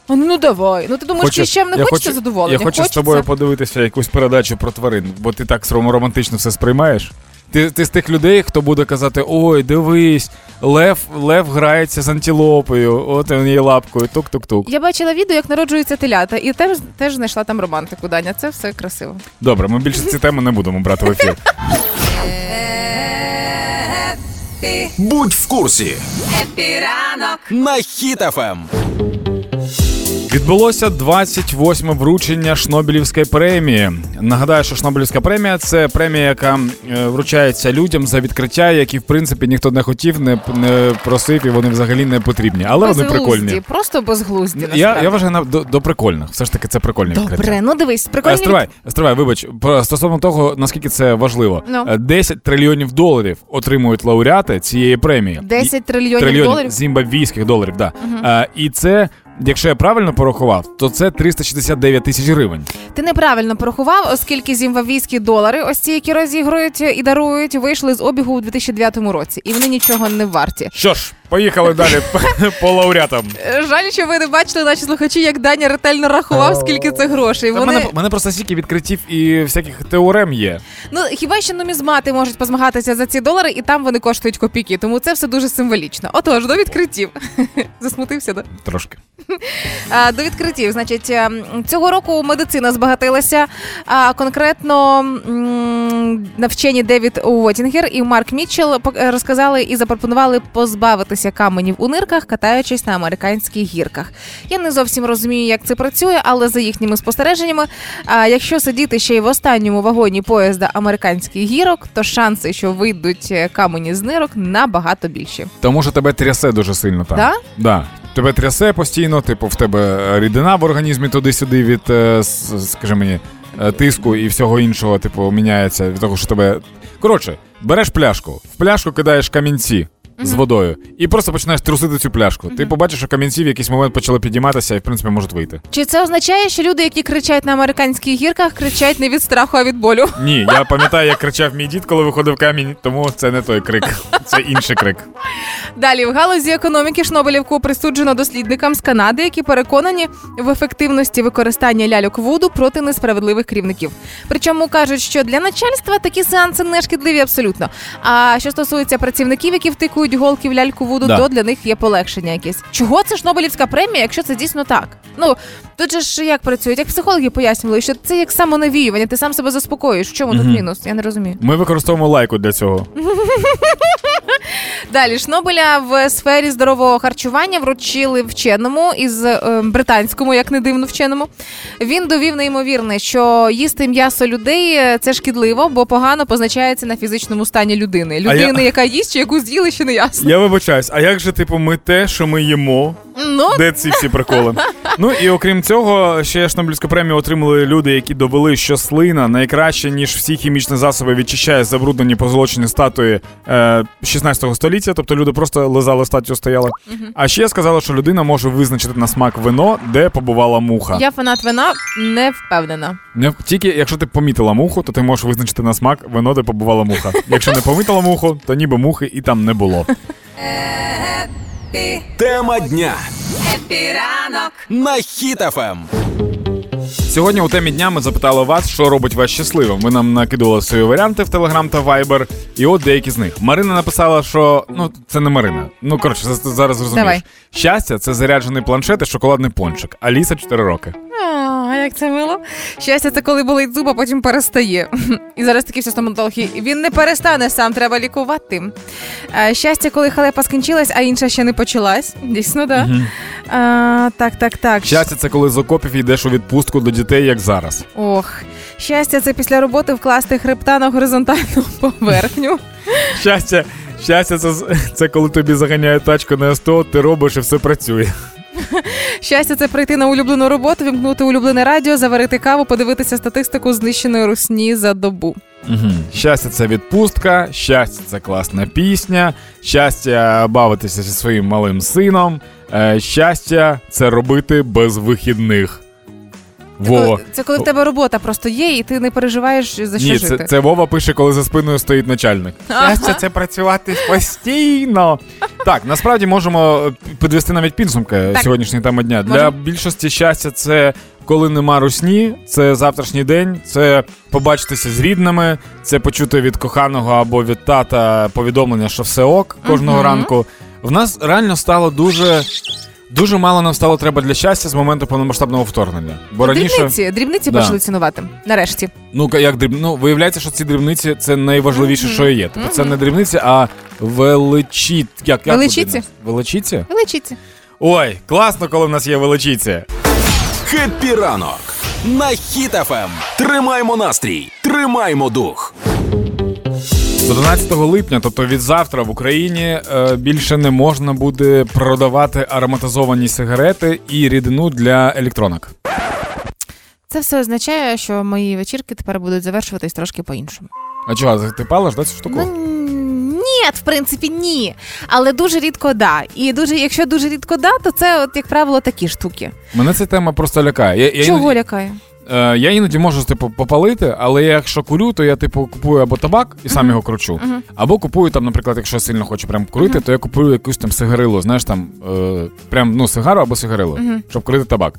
А, ну давай. Ну ти думаєш, Хочу- ще не хочеться хочу- задоволення? Я хочу з тобою подивитися якусь передачу про тварин, бо ти так романтично все сприймаєш. Ти, ти з тих людей, хто буде казати: ой, дивись, лев, лев грається з антилопою, от він її лапкою, тук-тук-тук. Я бачила відео, як народжуються телята, і теж, теж знайшла там романтику, Даня. Це все красиво. Добре, ми більше ці теми не будемо брати в ефір. Будь в курсі Епіранок на Ем. Відбулося 28 вручення Шнобелівської премії. Нагадаю, що Шнобелівська премія це премія, яка е, вручається людям за відкриття, які в принципі ніхто не хотів, не, не просив, і вони взагалі не потрібні. Але вони прикольні. Просто безглузді. Я, я вважаю на- до, до прикольних. Все ж таки, це прикольні відкриття. Добре, ну дивись, прикольні. Е, Стривай, стривай, вибач, стосовно того, наскільки це важливо. Ну. Е, 10 трильйонів доларів отримують лауреати цієї премії. 10 трильйонів, трильйонів доларів. зімбабвійських доларів, да. Е, і це, якщо я правильно порахував, то це 369 тисяч гривень. Ти неправильно порахував, оскільки зімбабвійські долари, ось ці, які розігрують і дарують, вийшли з обігу у 2009 році, і вони нічого не варті. Що ж, поїхали далі по лауреатам. Е, Жаль, що ви не бачили наші слухачі, як Даня ретельно рахував, скільки це грошей. Вони мене, мене просто стільки відкриттів і всяких теорем є. ну хіба що нумізмати можуть позмагатися за ці долари, і там вони коштують копійки, тому це все дуже символічно. Отож, до відкриттів. Засмутився, да? Трошки. А, До відкриттів, значить, ем, цього року медицина збагатилася. А конкретно навчені Девід Уотінгер і Марк Мітчелл розказали і запропонували позбавитися каменів у нирках, катаючись на американських гірках. Я не зовсім розумію, як це працює, але за їхніми спостереженнями, а, якщо сидіти ще й в останньому вагоні поїзда американських гірок, то шанси, що вийдуть е, камені з нирок, набагато більші. Тому що тебе трясе дуже сильно там. Да? Да. Тебе трясе постійно, типу, в тебе рідина в організмі туди-сюди від, е, скажи мені, е, тиску і всього іншого, типу, міняється від того, що тебе. Коротше, береш пляшку, в пляшку кидаєш камінці. З водою, і просто починаєш трусити цю пляшку. Ти побачиш, що камінці в якийсь момент почали підійматися і в принципі можуть вийти. Чи це означає, що люди, які кричать на американських гірках, кричать не від страху, а від болю? Ні, я пам'ятаю, як кричав мій дід, коли виходив камінь, тому це не той крик, це інший крик. Далі в галузі економіки Шнобелівку присуджено дослідникам з Канади, які переконані в ефективності використання ляльок вуду проти несправедливих керівників. Причому кажуть, що для начальства такі сеанси не шкідливі абсолютно. А що стосується працівників, які втикують голки в ляльку вуду, Да. то для них є полегшення якесь. Чого це ж Нобелівська премія, якщо це дійсно так? Ну тут же ж як працюють, як психологи пояснювали, що це як самонавіювання, ти сам себе заспокоїш. В чому тут мінус? Я не розумію. Ми використовуємо лайку для цього. Далі Шнобеля в сфері здорового харчування вручили вченому із е, британському, як не дивно вченому. Він довів неймовірне, що їсти м'ясо людей е, це шкідливо, бо погано позначається на фізичному стані людини. я- Людини, яка їсть, чи яку з'їли, ще не ясно. Я вибачаюсь, а як же, типу, ми те, що ми їмо? Ну Де ці всі приколи? Ну і окрім цього, ще Шнобелівську премію отримали люди, які довели, що слина найкраще, ніж всі хімічні засоби відчищає забруднені позолочені статуї е, 16 століття. Тобто люди просто лизали статтю, стояли. А ще сказали, що людина може визначити на смак вино, де побувала муха. я фанат вина не впевнена. Не тільки якщо ти помітила муху, то ти можеш визначити на смак вино, де побувала муха. Якщо не помітила муху, то ніби мухи і там не було. Тема дня Хеппі ранок на Хіт-ФМ. Сьогодні у темі дня ми запитали вас, що робить вас щасливим. Ви нам накидували свої варіанти в Телеграм та Вайбер, і от деякі з них. Марина написала, що ну це не Марина. Ну коротше, зараз розумієш. Давай. Щастя, це заряджений планшет і шоколадний пончик. Аліса 4 роки. Як це мило. Щастя, це коли болить зуб, а потім перестає. І зараз такі всі стоматологи. Він не перестане, сам треба лікувати. Щастя, коли халепа скінчилась, а інша ще не почалась. Дійсно, да. А, так, так, так. Щастя, це коли з окопів йдеш у відпустку до дітей, як зараз. Ох. Щастя, це після роботи вкласти хребта на горизонтальну поверхню. Щастя, щастя, це, це коли тобі заганяють тачку на СТО, ти робиш і все працює. Щастя, це прийти на улюблену роботу, вімкнути улюблене радіо, заварити каву, подивитися статистику знищеної русні за добу. Угу. Щастя, це відпустка, щастя, це класна пісня, щастя бавитися зі своїм малим сином, е, щастя, це робити без вихідних. Вова. Коли- Це коли в тебе робота просто є, і ти не переживаєш за що Ні, жити. це, це Вова пише, коли за спиною стоїть начальник. Щастя, це працювати постійно. Так, насправді можемо е, підвести навіть підсумки Так. сьогоднішньої теми дня. Для Можемо. більшості щастя, це коли нема русні, це завтрашній день, це побачитися з рідними, це почути від коханого або від тата повідомлення, що все ок кожного Мгм. ранку. В нас реально стало дуже. Дуже мало нам стало треба для щастя з моменту повномасштабного вторгнення. Бо раніше Дрібниці, дрібниці Да. почали цінувати. Нарешті. Ну, ка- як дріб... ну, виявляється, що ці дрібниці це найважливіше, що є. Тобто це не дрібниці, а величі... Як, як нас? Величіці? Величіться. Ой, класно, коли в нас є величіці. Хеппі ранок на Хіт-ФМ. Тримаймо настрій, тримаймо дух. З 11 липня, тобто від завтра, в Україні е, більше не можна буде продавати ароматизовані сигарети і рідину для електронок. Це все означає, що мої вечірки тепер будуть завершуватись трошки по-іншому. А чого, ти палиш, да, цю штуку? Ну, ні, в принципі, ні. Але дуже рідко да. І дуже, якщо дуже рідко да, то це, от, як правило, такі штуки. Мене ця тема просто лякає. Я, я Чого іноді- лякає? Е, я іноді можу типу попалити, але я якщо курю, то я типу купую або табак і сам його кручу. Або купую там, наприклад, якщо я сильно хочу прям курити, то я купую якусь там сигарилу, знаєш там е, прям ну сигару або сигарилу, щоб курити табак.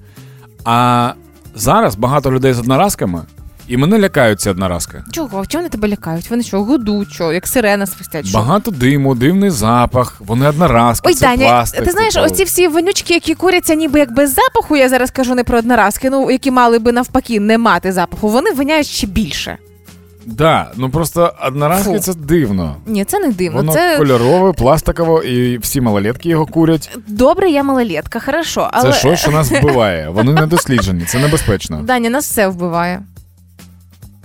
А зараз багато людей з одноразками, і мене лякають ці одноразки. Чого? Чого вони тебе лякають? Вони що, гудуть, що, як сирена свистять? Що? Багато диму, дивний запах, вони одноразки, Ой, це Даня, пластик. ти знаєш, оці всі вонючки, які куряться ніби як без запаху, я зараз кажу не про одноразки, ну які мали би навпаки не мати запаху, вони воняють ще більше. Да, ну просто одноразки Фу. це дивно. Ні, це не дивно. Воно це кольорове, пластикове, і всі малолетки його курять. добре, я малолетка, хорошо. Але Це щось, що нас вбиває. Вони не досліджені, це небезпечно. Даня нас все вбиває.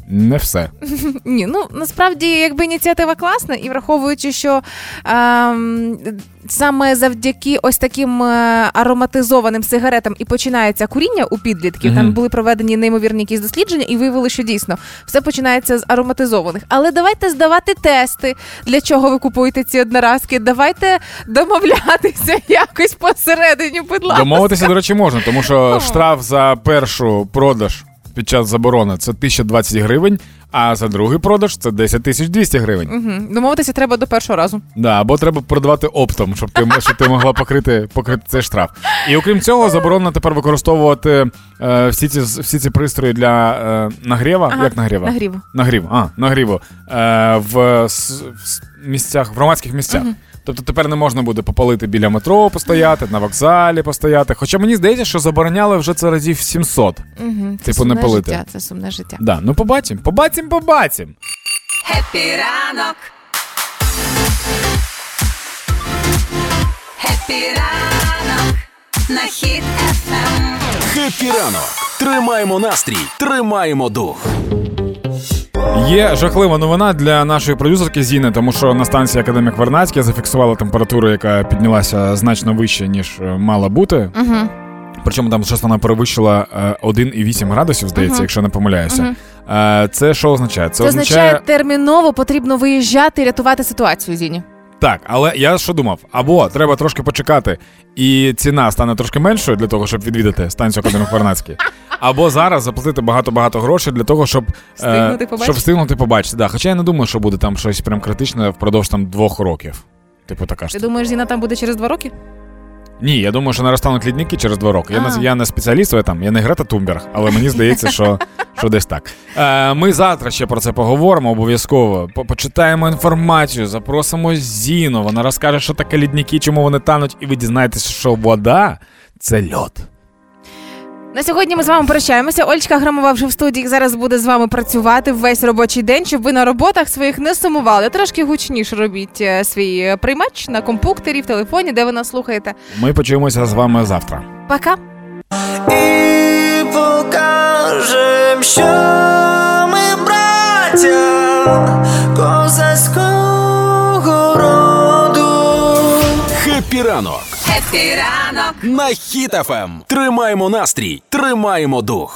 Не все. Ні, ну насправді, якби ініціатива класна, і враховуючи, що ем, саме завдяки ось таким е, ароматизованим сигаретам і починається куріння у підлітків. Там були проведені неймовірні якісь дослідження, і виявили, що дійсно все починається з ароматизованих. Але давайте здавати тести, для чого ви купуєте ці одноразки. Давайте домовлятися якось посередині, будь ласка. Домовитися, до речі, можна, тому що штраф за першу продаж під час заборони це 1020 гривень, а за другий продаж це 10 тисяч 200 гривень. Мгм. Домовитися треба до першого разу. Да, або треба продавати оптом, щоб ти, щоб ти могла покрити, покрити цей штраф. І окрім цього, заборонено тепер використовувати е, всі, ці, всі ці пристрої для е, нагріва. Ага, Як нагріва? нагріву. Нагрів, а, нагріву. Е, в, в місцях, в громадських місцях. Тобто тепер не можна буде попалити біля метро, постояти, на вокзалі постояти. Хоча мені здається, що забороняли вже це разів 700. Угу. Це Типу, не сумне палити. життя. Це сумне життя. Да, ну побачимо, побачимо, побачимо. Хеппі ранок. Хеппі ранок. На хід ефем. Хеппі ранок. Тримаймо настрій, тримаємо дух. Є жахлива новина для нашої продюсерки Зіни, тому що на станції Академік Вернацьке зафіксувала температуру, яка піднялася значно вище, ніж е, мала бути. Угу. Причому там щось вона перевищила е, 1,8 градусів, здається, Мгм. якщо не помиляюся. Е, Це що означає? Це означає, терміново потрібно виїжджати і рятувати ситуацію, Зіні. Так, але я що думав? Або треба трошки почекати, і ціна стане трошки меншою для того, щоб відвідати станцію Академік Вернацький. Або зараз заплатити багато-багато грошей для того, щоб Встигнути е, побачити. щоб встигнути побачити. Да. Хоча я не думаю, що буде там щось прям критичне впродовж там двох років. Типу така ж. Ти думаєш, Зіна там буде через два роки? Ні, я думаю, що не розтануть лідники через два роки. Я не, я не спеціаліст в этом, я не Грета Тумберг, але мені здається, що, що десь так. Е, ми завтра ще про це поговоримо обов'язково. Почитаємо інформацію, запросимо Зіну. Вона розкаже, що таке лідники, чому вони тануть, і ви дізнаєтеся, що вода це льод. На сьогодні ми з вами прощаємося. Ольчка Грамова вже в студії зараз буде з вами працювати весь робочий день, щоб ви на роботах своїх не сумували. Трошки гучніше робіть е, свій е, приймач на компуктері, в телефоні, де ви нас слухаєте. Ми почуємося з вами завтра. Пока. І покажем, що ми браття козацького роду. Хеппі ранок на Хіт-ФМ. Тримаємо настрій, тримаємо дух.